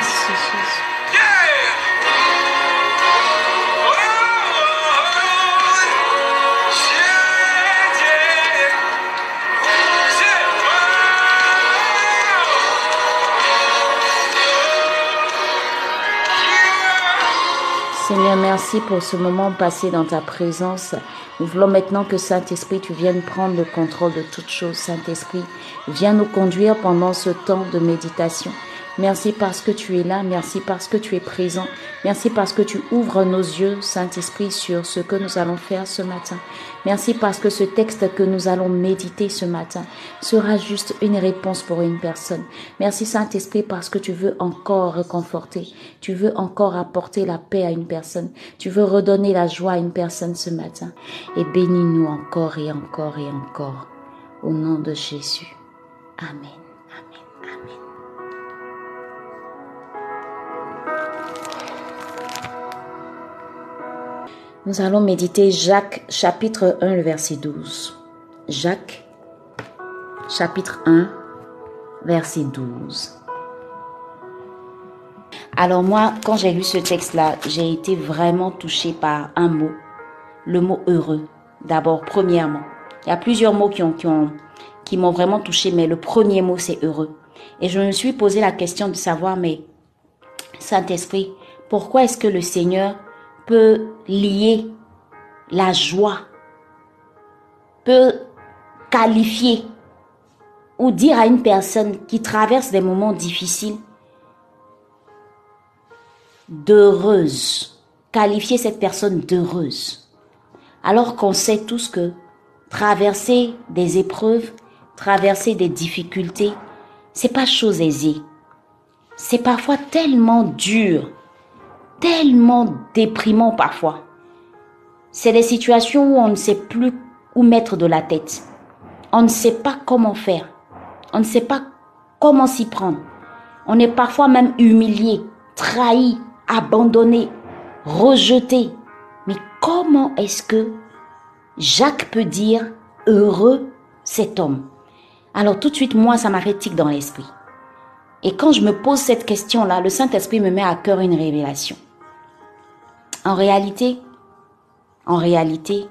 Merci. Seigneur, merci pour ce moment passé dans ta présence. Nous voulons maintenant que Saint-Esprit, tu viennes prendre le contrôle de toutes choses. Saint-Esprit, viens nous conduire pendant ce temps de méditation. Merci parce que tu es là, merci parce que tu es présent, merci parce que tu ouvres nos yeux, Saint-Esprit, sur ce que nous allons faire ce matin. Merci parce que ce texte que nous allons méditer ce matin sera juste une réponse pour une personne. Merci Saint-Esprit parce que tu veux encore réconforter, tu veux encore apporter la paix à une personne, tu veux redonner la joie à une personne ce matin. Et bénis-nous encore et encore et encore. Au nom de Jésus. Amen. Nous allons méditer Jacques chapitre 1, le verset 12. Jacques chapitre 1, verset 12. Alors moi, quand j'ai lu ce texte-là, j'ai été vraiment touchée par un mot, le mot heureux. D'abord, premièrement, il y a plusieurs mots qui ont, qui ont, qui m'ont vraiment touché, mais le premier mot c'est heureux. Et je me suis posé la question de savoir, mais Saint-Esprit, pourquoi est-ce que le Seigneur peut lier la joie, peut qualifier ou dire à une personne qui traverse des moments difficiles d'heureuse, qualifier cette personne d'heureuse. Alors qu'on sait tous que traverser des épreuves, traverser des difficultés, c'est pas chose aisée. C'est parfois tellement dur tellement déprimant parfois. C'est des situations où on ne sait plus où mettre de la tête. On ne sait pas comment faire. On ne sait pas comment s'y prendre. On est parfois même humilié, trahi, abandonné, rejeté. Mais comment est-ce que Jacques peut dire heureux cet homme? Alors tout de suite, moi, ça m'a fait dans l'esprit. Et quand je me pose cette question-là, le Saint-Esprit me met à cœur une révélation. En réalité, en réalité,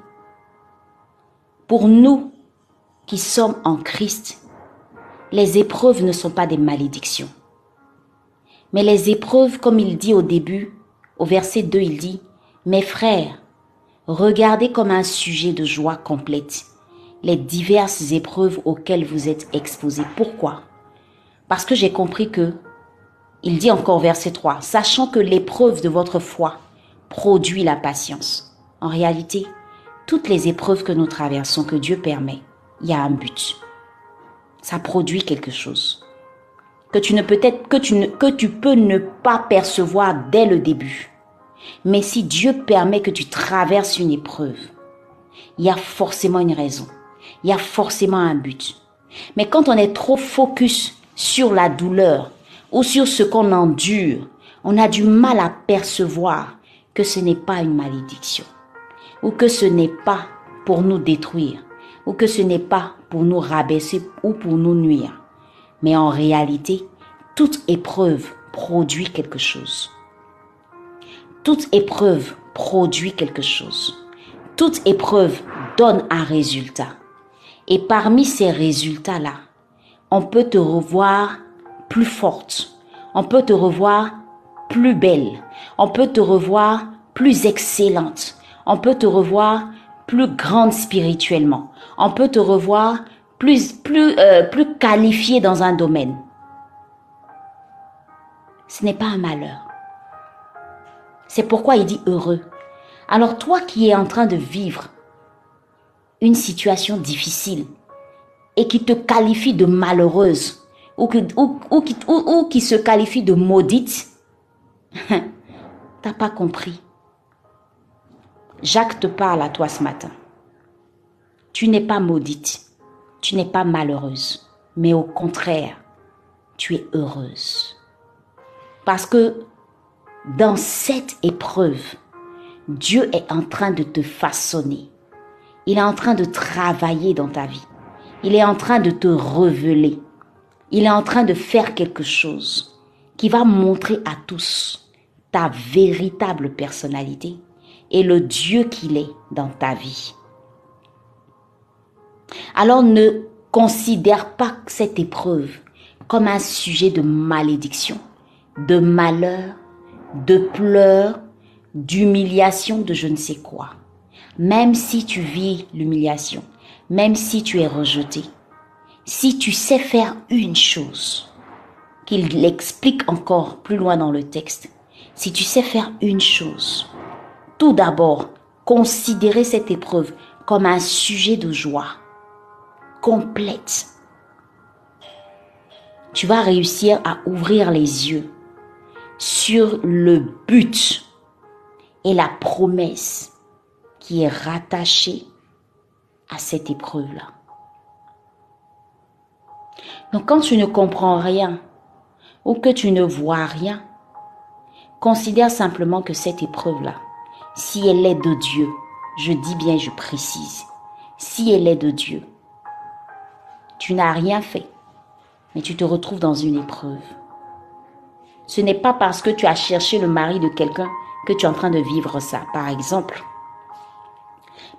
pour nous qui sommes en Christ, les épreuves ne sont pas des malédictions. Mais les épreuves, comme il dit au début, au verset 2, il dit, Mes frères, regardez comme un sujet de joie complète les diverses épreuves auxquelles vous êtes exposés. Pourquoi? Parce que j'ai compris que, il dit encore verset 3, sachant que l'épreuve de votre foi produit la patience. En réalité, toutes les épreuves que nous traversons, que Dieu permet, il y a un but. Ça produit quelque chose. Que tu ne peux être, que tu ne, que tu peux ne pas percevoir dès le début. Mais si Dieu permet que tu traverses une épreuve, il y a forcément une raison. Il y a forcément un but. Mais quand on est trop focus sur la douleur ou sur ce qu'on endure, on a du mal à percevoir que ce n'est pas une malédiction, ou que ce n'est pas pour nous détruire, ou que ce n'est pas pour nous rabaisser ou pour nous nuire. Mais en réalité, toute épreuve produit quelque chose. Toute épreuve produit quelque chose. Toute épreuve donne un résultat. Et parmi ces résultats-là, on peut te revoir plus forte. On peut te revoir plus belle. On peut te revoir plus excellente. On peut te revoir plus grande spirituellement. On peut te revoir plus, plus, euh, plus qualifiée dans un domaine. Ce n'est pas un malheur. C'est pourquoi il dit heureux. Alors toi qui es en train de vivre une situation difficile et qui te qualifie de malheureuse ou qui, ou qui se qualifie de maudite, T'as pas compris. Jacques te parle à toi ce matin. Tu n'es pas maudite, tu n'es pas malheureuse, mais au contraire, tu es heureuse. Parce que dans cette épreuve, Dieu est en train de te façonner. Il est en train de travailler dans ta vie. Il est en train de te révéler. Il est en train de faire quelque chose qui va montrer à tous ta véritable personnalité et le Dieu qu'il est dans ta vie. Alors ne considère pas cette épreuve comme un sujet de malédiction, de malheur, de pleurs, d'humiliation, de je ne sais quoi. Même si tu vis l'humiliation, même si tu es rejeté, si tu sais faire une chose, qu'il l'explique encore plus loin dans le texte, si tu sais faire une chose, tout d'abord, considérer cette épreuve comme un sujet de joie complète. Tu vas réussir à ouvrir les yeux sur le but et la promesse qui est rattachée à cette épreuve-là. Donc quand tu ne comprends rien ou que tu ne vois rien, considère simplement que cette épreuve-là, si elle est de Dieu, je dis bien, je précise, si elle est de Dieu, tu n'as rien fait, mais tu te retrouves dans une épreuve. Ce n'est pas parce que tu as cherché le mari de quelqu'un que tu es en train de vivre ça, par exemple.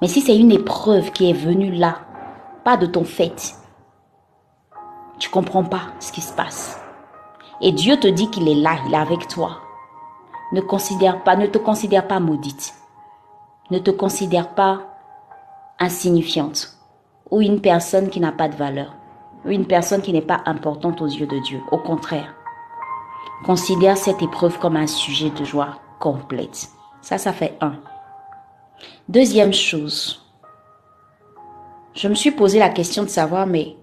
Mais si c'est une épreuve qui est venue là, pas de ton fait, tu comprends pas ce qui se passe. Et Dieu te dit qu'il est là, il est avec toi. Ne considère pas, ne te considère pas maudite. Ne te considère pas insignifiante ou une personne qui n'a pas de valeur ou une personne qui n'est pas importante aux yeux de Dieu. Au contraire, considère cette épreuve comme un sujet de joie complète. Ça, ça fait un. Deuxième chose, je me suis posé la question de savoir, mais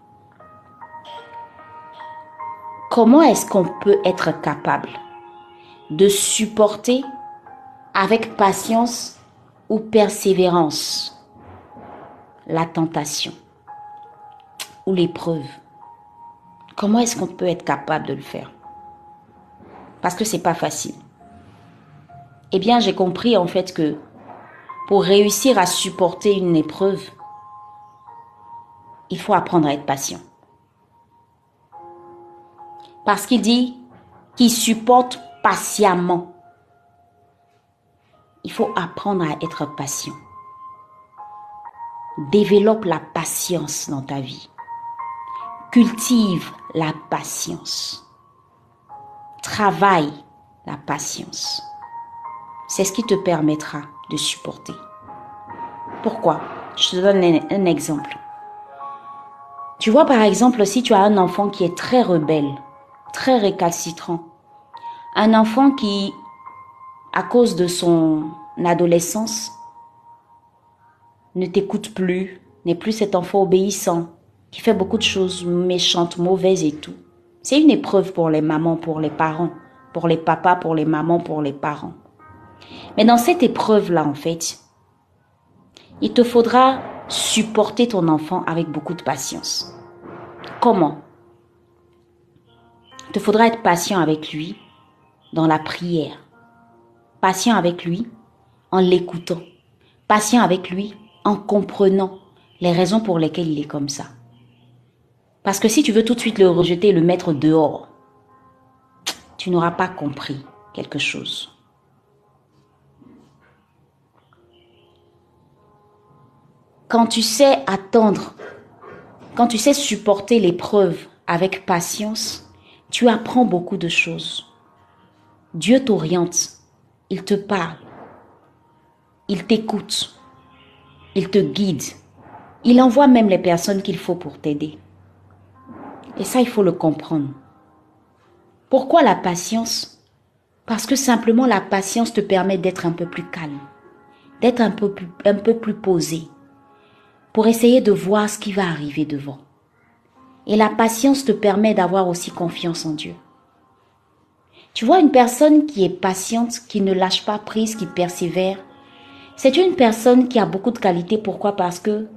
comment est-ce qu'on peut être capable de supporter avec patience ou persévérance la tentation ou l'épreuve? Comment est-ce qu'on peut être capable de le faire? Parce que c'est pas facile. Eh bien, j'ai compris en fait que pour réussir à supporter une épreuve, il faut apprendre à être patient. Parce qu'il dit qu'il supporte patiemment. Il faut apprendre à être patient. Développe la patience dans ta vie. Cultive la patience. Travaille la patience. C'est ce qui te permettra de supporter. Pourquoi? Je te donne un, exemple. Tu vois par exemple si tu as un enfant qui est très rebelle, très récalcitrant, un enfant qui, à cause de son adolescence, ne t'écoute plus, n'est plus cet enfant obéissant, qui fait beaucoup de choses méchantes, mauvaises et tout. C'est une épreuve pour les mamans, pour les parents, pour les papas, pour les mamans, pour les parents. Mais dans cette épreuve-là, en fait, il te faudra supporter ton enfant avec beaucoup de patience. Comment? Te faudra être patient avec lui dans la prière, patient avec lui en l'écoutant, patient avec lui en comprenant les raisons pour lesquelles il est comme ça. Parce que si tu veux tout de suite le rejeter et le mettre dehors, tu n'auras pas compris quelque chose. Quand tu sais attendre, quand tu sais supporter l'épreuve avec patience, tu apprends beaucoup de choses. Dieu t'oriente, il te parle, il t'écoute, il te guide, il envoie même les personnes qu'il faut pour t'aider. Et ça, il faut le comprendre. Pourquoi la patience? Parce que simplement la patience te permet d'être un peu plus calme, d'être un peu plus, un peu plus posé, pour essayer de voir ce qui va arriver devant. Et la patience te permet d'avoir aussi confiance en Dieu. Tu vois, une personne qui est patiente, qui ne lâche pas prise, qui persévère, c'est une personne qui a beaucoup de qualités. Pourquoi? Parce que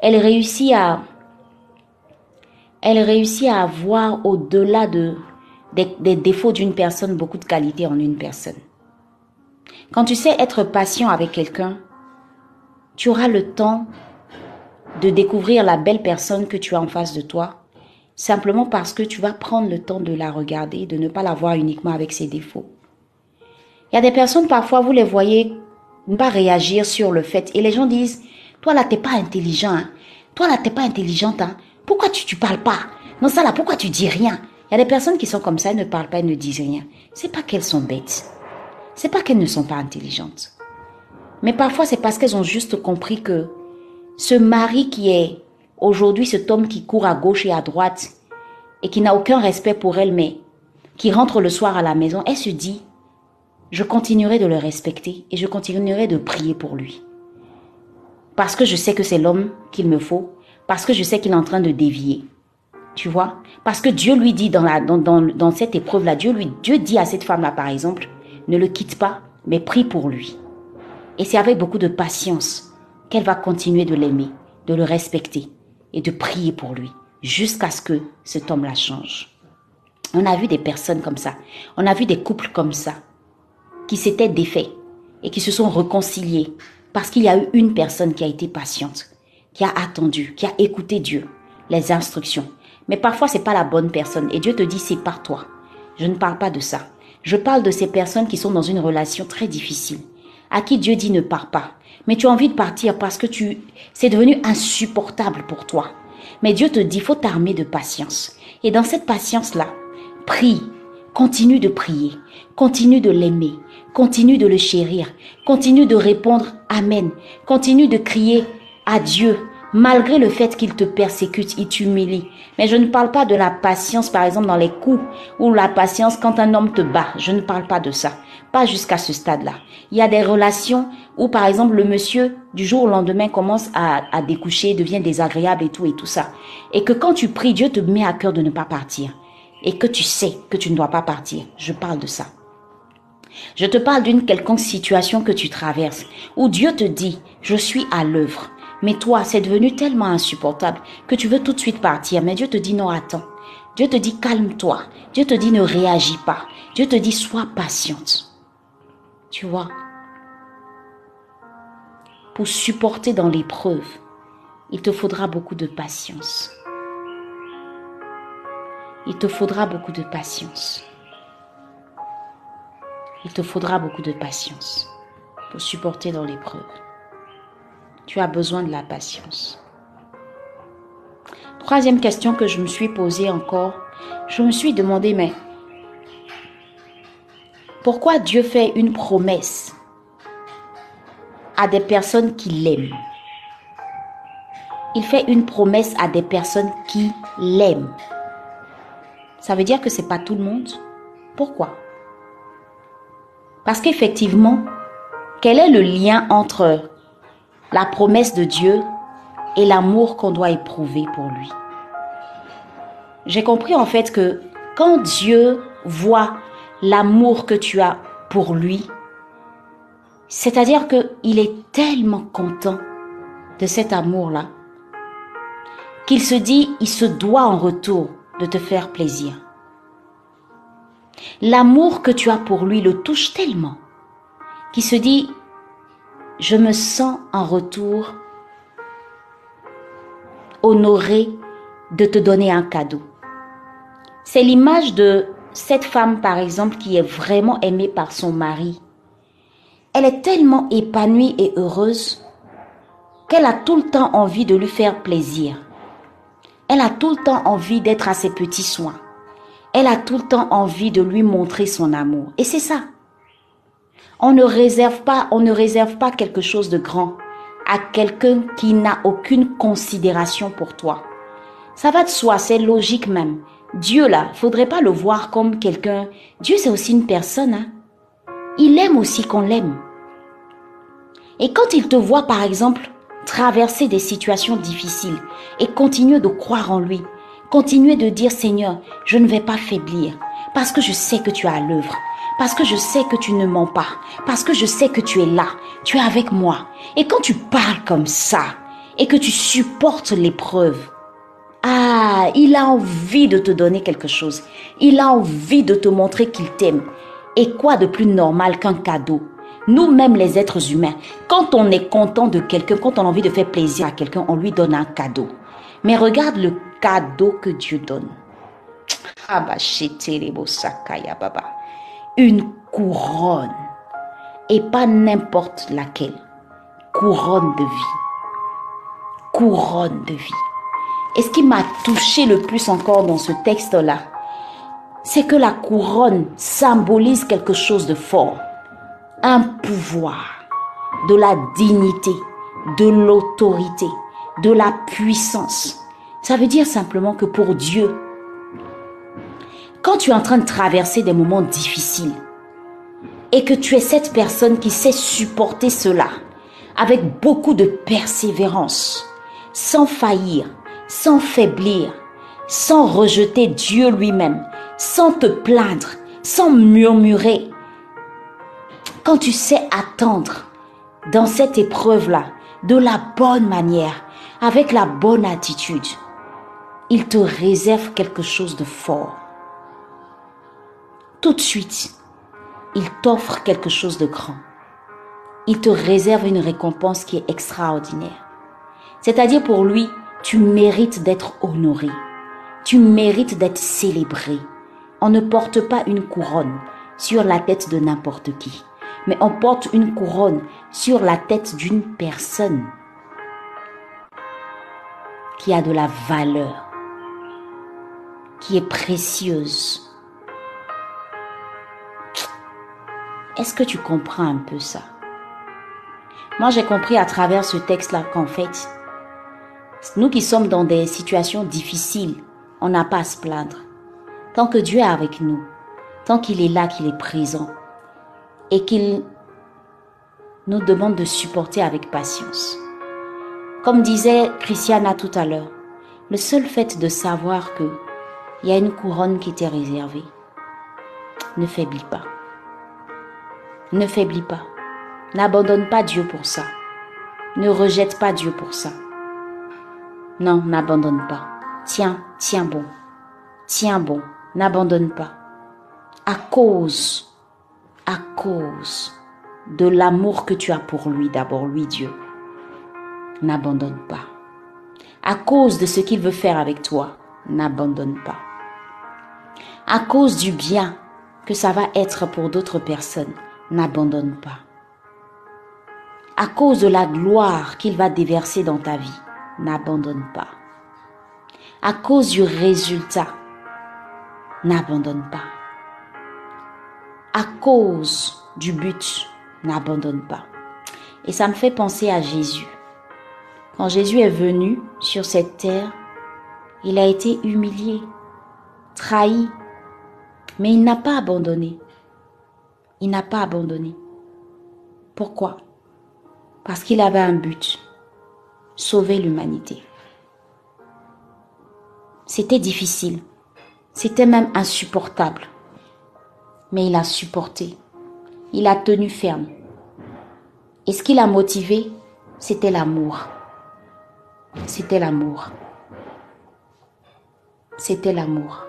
elle réussit à, elle réussit à avoir au-delà de, des, des défauts d'une personne beaucoup de qualités en une personne. Quand tu sais être patient avec quelqu'un, tu auras le temps de découvrir la belle personne que tu as en face de toi simplement parce que tu vas prendre le temps de la regarder, de ne pas la voir uniquement avec ses défauts. Il y a des personnes, parfois, vous les voyez ne pas réagir sur le fait, et les gens disent, toi là, t'es pas intelligent, hein. toi là, t'es pas intelligente, hein. pourquoi tu, tu parles pas? Non, ça là, pourquoi tu dis rien Il y a des personnes qui sont comme ça, elles ne parlent pas, elles ne disent rien. C'est pas qu'elles sont bêtes, c'est pas qu'elles ne sont pas intelligentes. Mais parfois, c'est parce qu'elles ont juste compris que ce mari qui est aujourd'hui cet homme qui court à gauche et à droite et qui n'a aucun respect pour elle, mais qui rentre le soir à la maison, elle se dit, je continuerai de le respecter et je continuerai de prier pour lui. Parce que je sais que c'est l'homme qu'il me faut, parce que je sais qu'il est en train de dévier. Tu vois? Parce que Dieu lui dit dans, la, dans, dans, cette épreuve-là, Dieu, lui, Dieu dit à cette femme-là, par exemple, ne le quitte pas, mais prie pour lui. Et c'est avec beaucoup de patience qu'elle va continuer de l'aimer, de le respecter et de prier pour lui jusqu'à ce que cet homme la change. On a vu des personnes comme ça. On a vu des couples comme ça qui s'étaient défaits et qui se sont réconciliés parce qu'il y a eu une personne qui a été patiente, qui a attendu, qui a écouté Dieu, les instructions. Mais parfois, c'est pas la bonne personne et Dieu te dit c'est par toi. Je ne parle pas de ça. Je parle de ces personnes qui sont dans une relation très difficile, à qui Dieu dit ne pars pas, mais tu as envie de partir parce que tu, c'est devenu insupportable pour toi. Mais Dieu te dit, faut t'armer de patience. Et dans cette patience-là, prie, continue de prier, continue de l'aimer, continue de le chérir, continue de répondre Amen, continue de crier à Dieu, malgré le fait qu'il te persécute, il t'humilie. Mais je ne parle pas de la patience, par exemple, dans les coups, ou la patience quand un homme te bat. Je ne parle pas de ça. Pas jusqu'à ce stade-là. Il y a des relations où, par exemple, le monsieur, du jour au lendemain, commence à, à découcher, devient désagréable et tout et tout ça. Et que quand tu pries, Dieu te met à cœur de ne pas partir. Et que tu sais que tu ne dois pas partir. Je parle de ça. Je te parle d'une quelconque situation que tu traverses, où Dieu te dit, je suis à l'œuvre. Mais toi, c'est devenu tellement insupportable que tu veux tout de suite partir. Mais Dieu te dit, non, attends. Dieu te dit, calme-toi. Dieu te dit, ne réagis pas. Dieu te dit, sois patiente. Tu vois? Pour supporter dans l'épreuve, il te faudra beaucoup de patience. Il te faudra beaucoup de patience. Il te faudra beaucoup de patience pour supporter dans l'épreuve. Tu as besoin de la patience. Troisième question que je me suis posée encore, je me suis demandé, mais pourquoi Dieu fait une promesse à des personnes qui l'aiment? Il fait une promesse à des personnes qui l'aiment. Ça veut dire que ce n'est pas tout le monde? Pourquoi? Parce qu'effectivement, quel est le lien entre la promesse de Dieu et l'amour qu'on doit éprouver pour lui J'ai compris en fait que quand Dieu voit l'amour que tu as pour lui, c'est-à-dire qu'il est tellement content de cet amour-là qu'il se dit, il se doit en retour de te faire plaisir. L'amour que tu as pour lui le touche tellement qu'il se dit, je me sens en retour honoré de te donner un cadeau. C'est l'image de cette femme, par exemple, qui est vraiment aimée par son mari. Elle est tellement épanouie et heureuse qu'elle a tout le temps envie de lui faire plaisir. Elle a tout le temps envie d'être à ses petits soins. Elle a tout le temps envie de lui montrer son amour. Et c'est ça. On ne réserve pas, on ne réserve pas quelque chose de grand à quelqu'un qui n'a aucune considération pour toi. Ça va de soi, c'est logique même. Dieu là, faudrait pas le voir comme quelqu'un. Dieu c'est aussi une personne. Hein. Il aime aussi qu'on l'aime. Et quand il te voit par exemple traverser des situations difficiles et continuer de croire en lui. Continuer de dire Seigneur, je ne vais pas faiblir parce que je sais que tu es à l'œuvre, parce que je sais que tu ne mens pas, parce que je sais que tu es là, tu es avec moi. Et quand tu parles comme ça et que tu supportes l'épreuve, ah, il a envie de te donner quelque chose. Il a envie de te montrer qu'il t'aime. Et quoi de plus normal qu'un cadeau? Nous-mêmes, les êtres humains, quand on est content de quelqu'un, quand on a envie de faire plaisir à quelqu'un, on lui donne un cadeau. Mais regarde le cadeau que Dieu donne. Une couronne. Et pas n'importe laquelle. Couronne de vie. Couronne de vie. Et ce qui m'a touché le plus encore dans ce texte-là, c'est que la couronne symbolise quelque chose de fort. Un pouvoir, de la dignité, de l'autorité, de la puissance. Ça veut dire simplement que pour Dieu, quand tu es en train de traverser des moments difficiles et que tu es cette personne qui sait supporter cela avec beaucoup de persévérance, sans faillir, sans faiblir, sans rejeter Dieu lui-même, sans te plaindre, sans murmurer, quand tu sais attendre dans cette épreuve-là de la bonne manière, avec la bonne attitude, il te réserve quelque chose de fort. Tout de suite, il t'offre quelque chose de grand. Il te réserve une récompense qui est extraordinaire. C'est-à-dire pour lui, tu mérites d'être honoré. Tu mérites d'être célébré. On ne porte pas une couronne sur la tête de n'importe qui, mais on porte une couronne sur la tête d'une personne qui a de la valeur, qui est précieuse. Est-ce que tu comprends un peu ça? Moi, j'ai compris à travers ce texte-là qu'en fait, nous qui sommes dans des situations difficiles, on n'a pas à se plaindre. Tant que Dieu est avec nous, tant qu'il est là, qu'il est présent, et qu'il nous demande de supporter avec patience. Comme disait Christiana tout à l'heure, le seul fait de savoir que il y a une couronne qui t'est réservée, ne faiblis pas. Ne faiblis pas. N'abandonne pas Dieu pour ça. Ne rejette pas Dieu pour ça. Non, n'abandonne pas. Tiens, tiens bon. Tiens bon. N'abandonne pas. À cause, à cause de l'amour que tu as pour lui, d'abord lui Dieu. N'abandonne pas. À cause de ce qu'il veut faire avec toi, n'abandonne pas. À cause du bien que ça va être pour d'autres personnes, n'abandonne pas. À cause de la gloire qu'il va déverser dans ta vie, n'abandonne pas. À cause du résultat, n'abandonne pas. À cause du but, n'abandonne pas. Et ça me fait penser à Jésus. Quand Jésus est venu sur cette terre, il a été humilié, trahi, mais il n'a pas abandonné. Il n'a pas abandonné. Pourquoi? Parce qu'il avait un but, sauver l'humanité. C'était difficile, c'était même insupportable, mais il a supporté, il a tenu ferme. Et ce qui l'a motivé, c'était l'amour. C'était l'amour. C'était l'amour.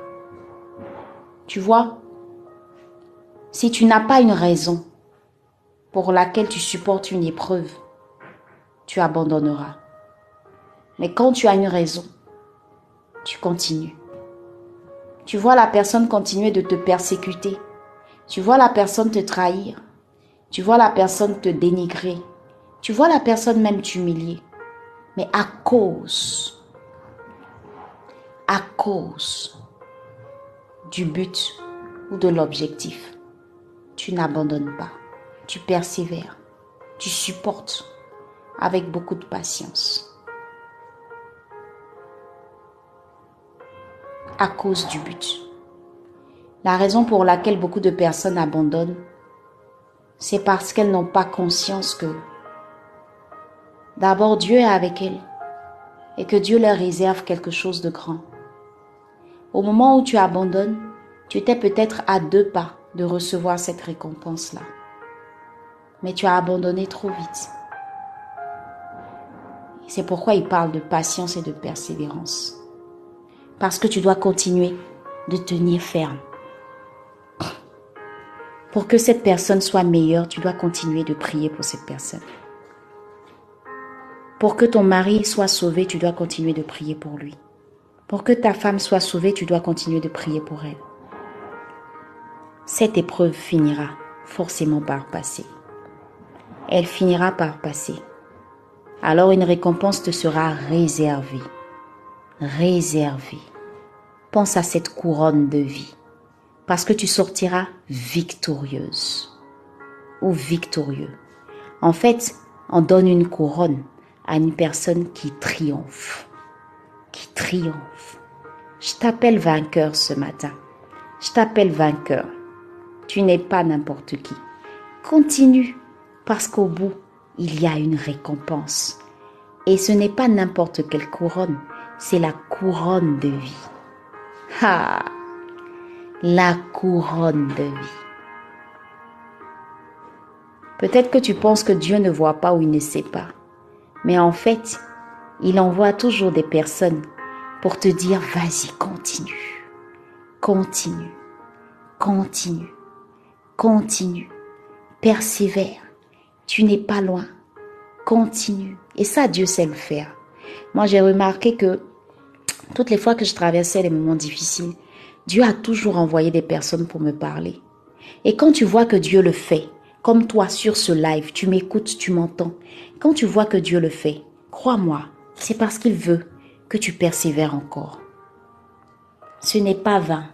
Tu vois, si tu n'as pas une raison pour laquelle tu supportes une épreuve, tu abandonneras. Mais quand tu as une raison, tu continues. Tu vois la personne continuer de te persécuter. Tu vois la personne te trahir. Tu vois la personne te dénigrer. Tu vois la personne même t'humilier. Mais à cause, à cause du but ou de l'objectif, tu n'abandonnes pas, tu persévères, tu supportes avec beaucoup de patience. À cause du but. La raison pour laquelle beaucoup de personnes abandonnent, c'est parce qu'elles n'ont pas conscience que d'abord Dieu est avec elles et que Dieu leur réserve quelque chose de grand. Au moment où tu abandonnes, tu étais peut-être à deux pas de recevoir cette récompense-là. Mais tu as abandonné trop vite. C'est pourquoi il parle de patience et de persévérance. Parce que tu dois continuer de tenir ferme. Pour que cette personne soit meilleure, tu dois continuer de prier pour cette personne. Pour que ton mari soit sauvé, tu dois continuer de prier pour lui. Pour que ta femme soit sauvée, tu dois continuer de prier pour elle. Cette épreuve finira forcément par passer. Elle finira par passer. Alors une récompense te sera réservée. Réservée. Pense à cette couronne de vie. Parce que tu sortiras victorieuse ou victorieux. En fait, on donne une couronne à une personne qui triomphe. Qui triomphe. Je t'appelle vainqueur ce matin. Je t'appelle vainqueur. Tu n'es pas n'importe qui. Continue, parce qu'au bout, il y a une récompense. Et ce n'est pas n'importe quelle couronne, c'est la couronne de vie. Ah, la couronne de vie. Peut-être que tu penses que Dieu ne voit pas ou il ne sait pas. Mais en fait, il envoie toujours des personnes pour te dire, vas-y, continue, continue, continue, continue, persévère. Tu n'es pas loin. Continue. Et ça, Dieu sait le faire. Moi, j'ai remarqué que toutes les fois que je traversais les moments difficiles, Dieu a toujours envoyé des personnes pour me parler. Et quand tu vois que Dieu le fait, comme toi sur ce live, tu m'écoutes, tu m'entends. Quand tu vois que Dieu le fait, crois-moi, c'est parce qu'il veut que tu persévères encore. Ce n'est pas vain.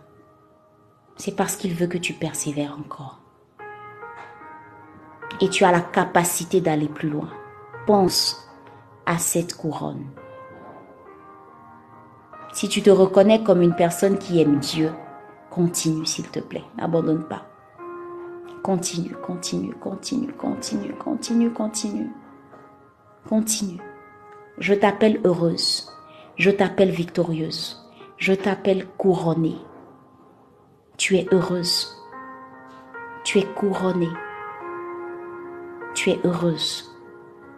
C'est parce qu'il veut que tu persévères encore. Et tu as la capacité d'aller plus loin. Pense à cette couronne. Si tu te reconnais comme une personne qui aime Dieu, continue s'il te plaît. N'abandonne pas. Continue, continue, continue, continue, continue, continue. Continue. Je t'appelle heureuse. Je t'appelle victorieuse. Je t'appelle couronnée. Tu es heureuse. Tu es couronnée. Tu es heureuse.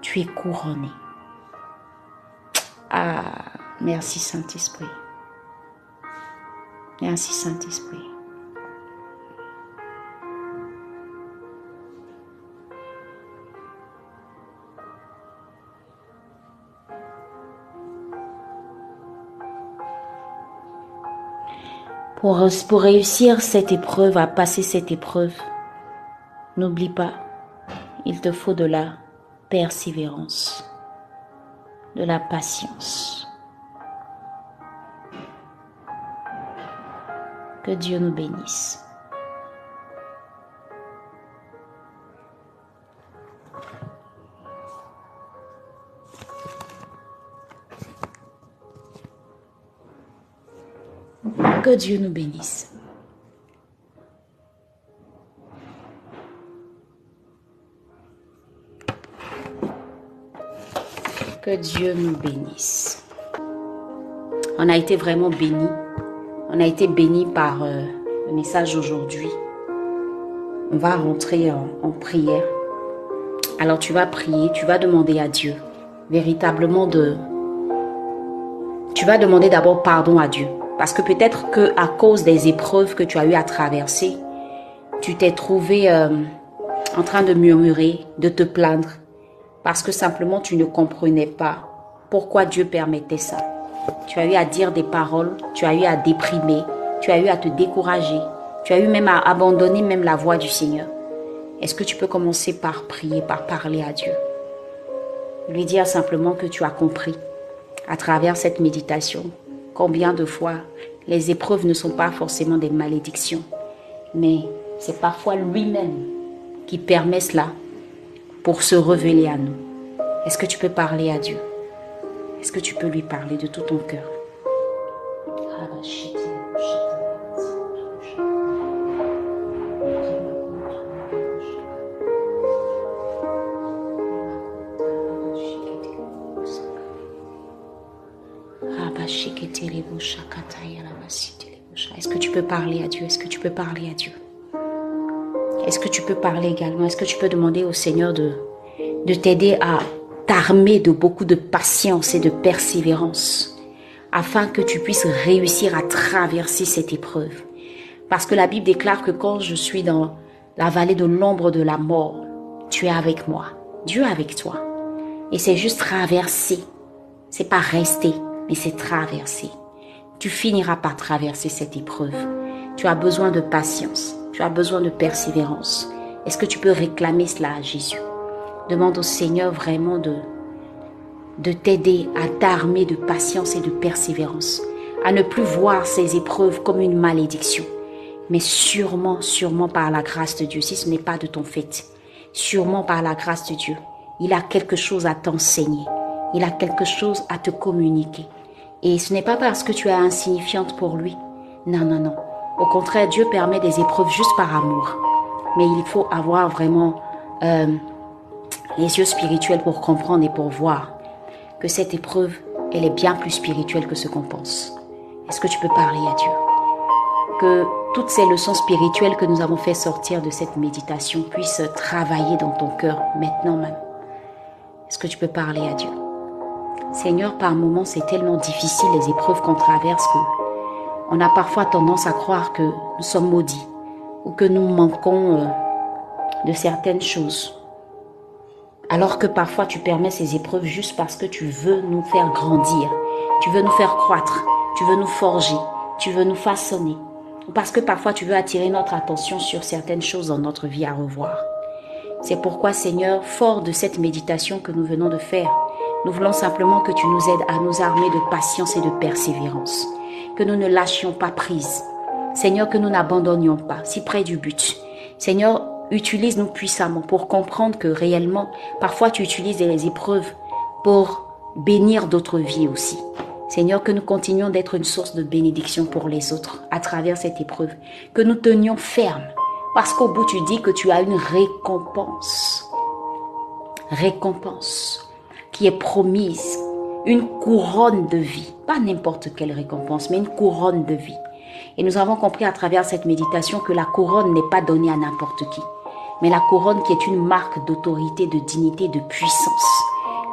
Tu es couronnée. Ah, merci Saint-Esprit. Merci Saint-Esprit. Pour, réussir cette épreuve, à passer cette épreuve, n'oublie pas, il te faut de la persévérance, de la patience. Que Dieu nous bénisse. Que Dieu nous bénisse. Que Dieu nous bénisse. On a été vraiment bénis. On a été bénis par euh, le message aujourd'hui. On va rentrer en, en prière. Alors tu vas prier, tu vas demander à Dieu véritablement de... Tu vas demander d'abord pardon à Dieu. Parce que peut-être que à cause des épreuves que tu as eu à traverser, tu t'es trouvé euh, en train de murmurer, de te plaindre, parce que simplement tu ne comprenais pas pourquoi Dieu permettait ça. Tu as eu à dire des paroles, tu as eu à déprimer, tu as eu à te décourager, tu as eu même à abandonner même la voix du Seigneur. Est-ce que tu peux commencer par prier, par parler à Dieu? Lui dire simplement que tu as compris à travers cette méditation Combien de fois les épreuves ne sont pas forcément des malédictions, mais c'est parfois lui-même qui permet cela pour se révéler à nous. Est-ce que tu peux parler à Dieu? Est-ce que tu peux lui parler de tout ton cœur? Est-ce que tu peux parler à Dieu? Est-ce que tu peux parler à Dieu? Est-ce que tu peux parler également? Est-ce que tu peux demander au Seigneur de, de t'aider à t'armer de beaucoup de patience et de persévérance afin que tu puisses réussir à traverser cette épreuve? Parce que la Bible déclare que quand je suis dans la vallée de l'ombre de la mort, tu es avec moi. Dieu est avec toi. Et c'est juste traverser. C'est pas rester, mais c'est traverser. Tu finiras par traverser cette épreuve. Tu as besoin de patience. Tu as besoin de persévérance. Est-ce que tu peux réclamer cela à Jésus? Demande au Seigneur vraiment de, de t'aider à t'armer de patience et de persévérance, à ne plus voir ces épreuves comme une malédiction, mais sûrement, sûrement par la grâce de Dieu, si ce n'est pas de ton fait, sûrement par la grâce de Dieu, il a quelque chose à t'enseigner, il a quelque chose à te communiquer. Et ce n'est pas parce que tu es insignifiante pour lui. Non, non, non. Au contraire, Dieu permet des épreuves juste par amour. Mais il faut avoir vraiment euh, les yeux spirituels pour comprendre et pour voir que cette épreuve, elle est bien plus spirituelle que ce qu'on pense. Est-ce que tu peux parler à Dieu? Que toutes ces leçons spirituelles que nous avons fait sortir de cette méditation puissent travailler dans ton cœur maintenant même. Est-ce que tu peux parler à Dieu? Seigneur, par moments, c'est tellement difficile les épreuves qu'on traverse que on a parfois tendance à croire que nous sommes maudits ou que nous manquons euh, de certaines choses. Alors que parfois tu permets ces épreuves juste parce que tu veux nous faire grandir, tu veux nous faire croître, tu veux nous forger, tu veux nous façonner, ou parce que parfois tu veux attirer notre attention sur certaines choses dans notre vie à revoir. C'est pourquoi Seigneur, fort de cette méditation que nous venons de faire, nous voulons simplement que tu nous aides à nous armer de patience et de persévérance, que nous ne lâchions pas prise. Seigneur, que nous n'abandonnions pas, si près du but. Seigneur, utilise-nous puissamment pour comprendre que réellement, parfois tu utilises les épreuves pour bénir d'autres vies aussi. Seigneur, que nous continuions d'être une source de bénédiction pour les autres à travers cette épreuve, que nous tenions ferme, parce qu'au bout tu dis que tu as une récompense. Récompense qui est promise, une couronne de vie, pas n'importe quelle récompense, mais une couronne de vie. Et nous avons compris à travers cette méditation que la couronne n'est pas donnée à n'importe qui mais la couronne qui est une marque d'autorité, de dignité, de puissance.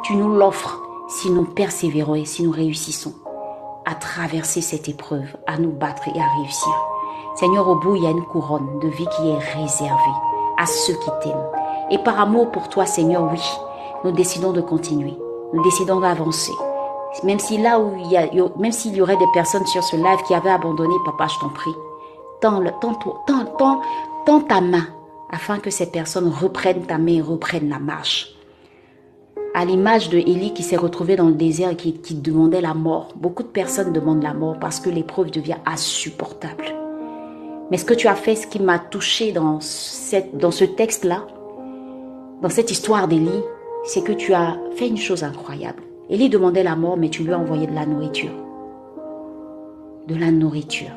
Tu nous l'offres si nous persévérons et si nous réussissons à traverser cette épreuve, à nous battre et à réussir. Seigneur, au bout, il y a une couronne de vie qui est réservée à ceux qui t'aiment. Et par amour pour toi, Seigneur, oui, nous décidons de continuer. Nous décidons d'avancer. Même si là où il y a, même s'il y aurait des personnes sur ce live qui avaient abandonné, papa, je t'en prie, tends, tends, tends, tends, ta main afin que ces personnes reprennent ta main et reprennent la marche. À l'image de Élie qui s'est retrouvé dans le désert et qui, demandait la mort. Beaucoup de personnes demandent la mort parce que l'épreuve devient insupportable. Mais ce que tu as fait, ce qui m'a touché dans, dans ce texte-là, dans cette histoire d'Élie, c'est que tu as fait une chose incroyable. Élie demandait la mort, mais tu lui as envoyé de la nourriture. De la nourriture.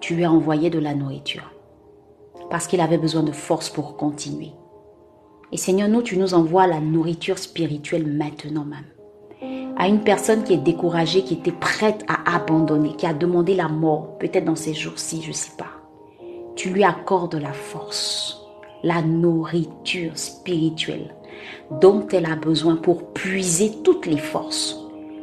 Tu lui as envoyé de la nourriture parce qu'il avait besoin de force pour continuer. Et Seigneur, nous, tu nous envoies la nourriture spirituelle maintenant même. À une personne qui est découragée, qui était prête à abandonner, qui a demandé la mort, peut-être dans ces jours-ci, je ne sais pas. Tu lui accordes la force, la nourriture spirituelle dont elle a besoin pour puiser toutes les forces,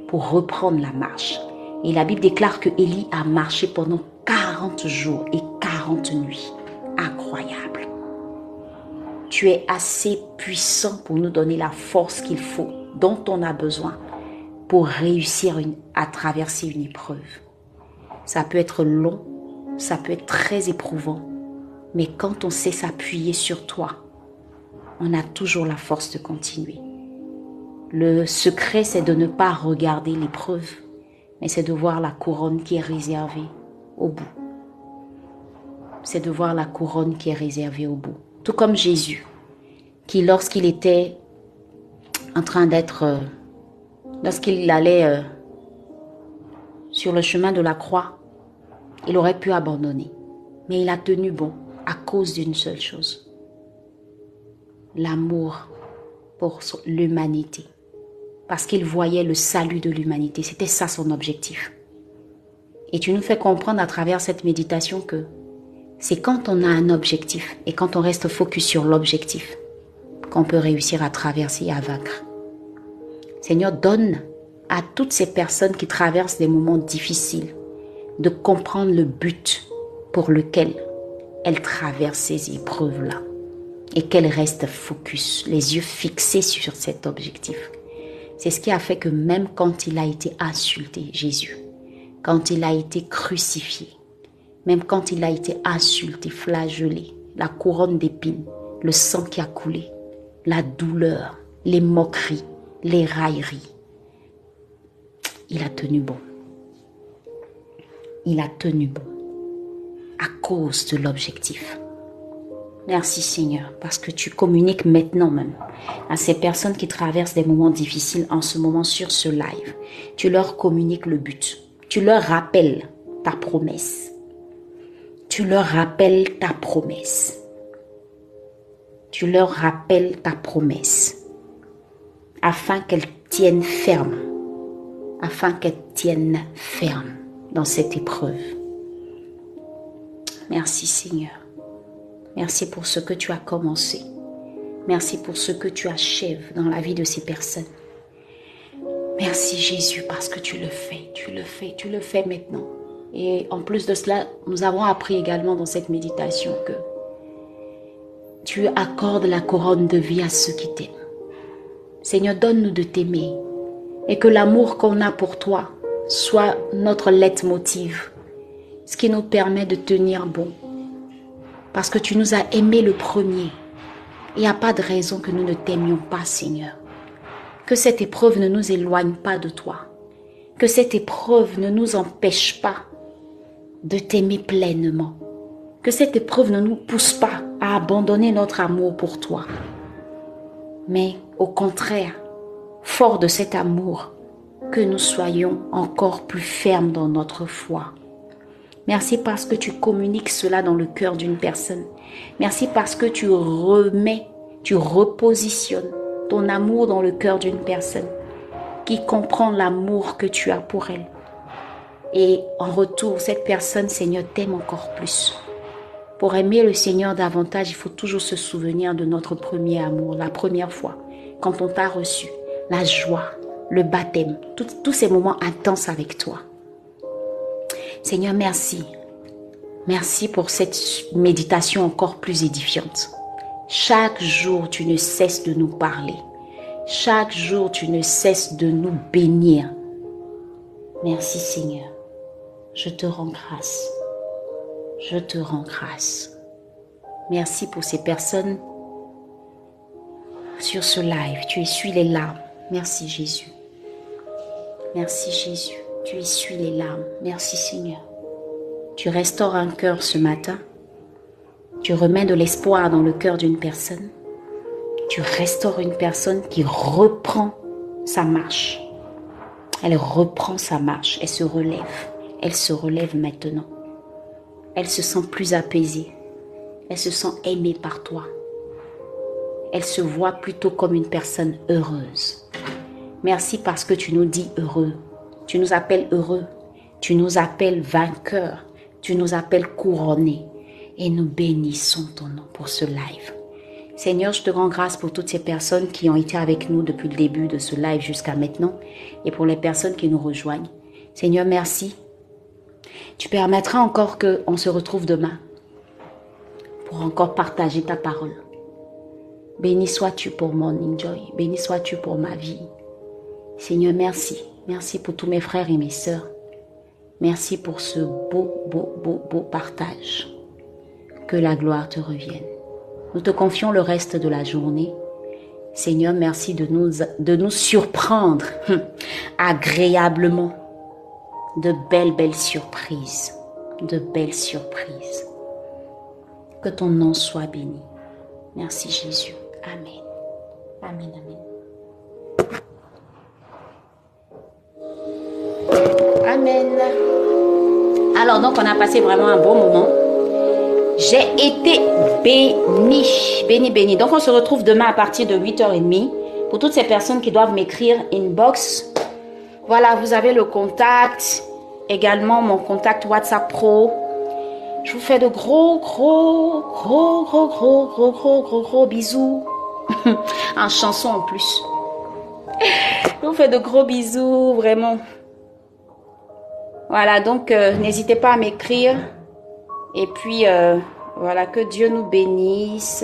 pour reprendre la marche. Et la Bible déclare que Élie a marché pendant 40 jours et 40 nuits incroyable. Tu es assez puissant pour nous donner la force qu'il faut, dont on a besoin pour réussir à traverser une épreuve. Ça peut être long, ça peut être très éprouvant, mais quand on sait s'appuyer sur toi, on a toujours la force de continuer. Le secret, c'est de ne pas regarder l'épreuve, mais c'est de voir la couronne qui est réservée au bout c'est de voir la couronne qui est réservée au bout. Tout comme Jésus, qui lorsqu'il était en train d'être, euh, lorsqu'il allait euh, sur le chemin de la croix, il aurait pu abandonner. Mais il a tenu bon à cause d'une seule chose. L'amour pour l'humanité. Parce qu'il voyait le salut de l'humanité. C'était ça son objectif. Et tu nous fais comprendre à travers cette méditation que c'est quand on a un objectif et quand on reste focus sur l'objectif qu'on peut réussir à traverser et à vaincre. Seigneur, donne à toutes ces personnes qui traversent des moments difficiles de comprendre le but pour lequel elle traverse ces épreuves-là et qu'elle reste focus, les yeux fixés sur cet objectif. C'est ce qui a fait que même quand il a été insulté, Jésus, quand il a été crucifié, même quand il a été insulté, flagellé, la couronne d'épines, le sang qui a coulé, la douleur, les moqueries, les railleries, il a tenu bon. Il a tenu bon à cause de l'objectif. Merci Seigneur, parce que tu communiques maintenant même à ces personnes qui traversent des moments difficiles en ce moment sur ce live. Tu leur communiques le but. Tu leur rappelles ta promesse. Tu leur rappelles ta promesse. Tu leur rappelles ta promesse afin qu'elles tiennent ferme, afin qu'elles tiennent ferme dans cette épreuve. Merci Seigneur. Merci pour ce que tu as commencé. Merci pour ce que tu achèves dans la vie de ces personnes. Merci Jésus parce que tu le fais, tu le fais, tu le fais maintenant. Et en plus de cela, nous avons appris également dans cette méditation que tu accordes la couronne de vie à ceux qui t'aiment. Seigneur, donne-nous de t'aimer et que l'amour qu'on a pour toi soit notre leitmotiv, ce qui nous permet de tenir bon, parce que tu nous as aimés le premier. Il n'y a pas de raison que nous ne t'aimions pas, Seigneur. Que cette épreuve ne nous éloigne pas de toi. Que cette épreuve ne nous empêche pas de t'aimer pleinement. Que cette épreuve ne nous pousse pas à abandonner notre amour pour toi. Mais au contraire, fort de cet amour, que nous soyons encore plus fermes dans notre foi Merci parce que tu communiques cela dans le cœur d'une personne. Merci parce que tu remets, tu repositionnes ton amour dans le cœur d'une personne qui comprend l'amour que tu as pour elle. Et en retour, cette personne, Seigneur, t'aime encore plus. Pour aimer le Seigneur davantage, il faut toujours se souvenir de notre premier amour, la première fois, quand on t'a reçu, la joie, le baptême, tous ces moments intenses avec toi. Seigneur, merci. Merci pour cette méditation encore plus édifiante. Chaque jour, tu ne cesses de nous parler. Chaque jour, tu ne cesses de nous bénir. Merci Seigneur. Je te rends grâce. Je te rends grâce. Merci pour ces personnes sur ce live. Tu essuies les larmes. Merci Jésus. Merci Jésus. Tu essuies les larmes. Merci Seigneur. Tu restaures un cœur ce matin. Tu remets de l'espoir dans le cœur d'une personne. Tu restaures une personne qui reprend sa marche. Elle reprend sa marche. Elle se relève. Elle se relève maintenant. Elle se sent plus apaisée. Elle se sent aimée par toi. Elle se voit plutôt comme une personne heureuse. Merci parce que tu nous dis heureux. Tu nous appelles heureux. Tu nous appelles vainqueurs. Tu nous appelles couronnés. Et nous bénissons ton nom pour ce live. Seigneur, je te rends grâce pour toutes ces personnes qui ont été avec nous depuis le début de ce live jusqu'à maintenant et pour les personnes qui nous rejoignent. Seigneur, merci. Tu permettras encore qu'on se retrouve demain pour encore partager ta parole. Béni sois-tu pour mon enjoy. Béni sois-tu pour ma vie. Seigneur, merci. Merci pour tous mes frères et mes sœurs. Merci pour ce beau, beau, beau, beau partage. Que la gloire te revienne. Nous te confions le reste de la journée. Seigneur, merci de nous, de nous surprendre agréablement. De belles, belles surprises. De belles surprises. Que ton nom soit béni. Merci Jésus. Amen. Amen, amen. Amen. Alors donc on a passé vraiment un bon moment. J'ai été béni, béni, béni. Donc on se retrouve demain à partir de 8h30 pour toutes ces personnes qui doivent m'écrire inbox. Voilà, vous avez le contact, également mon contact WhatsApp Pro. Je vous fais de gros, gros, gros, gros, gros, gros, gros, gros, gros bisous. en chanson en plus. Je vous fais de gros bisous, vraiment. Voilà, donc euh, n'hésitez pas à m'écrire. Et puis, euh, Voilà, que Dieu nous bénisse.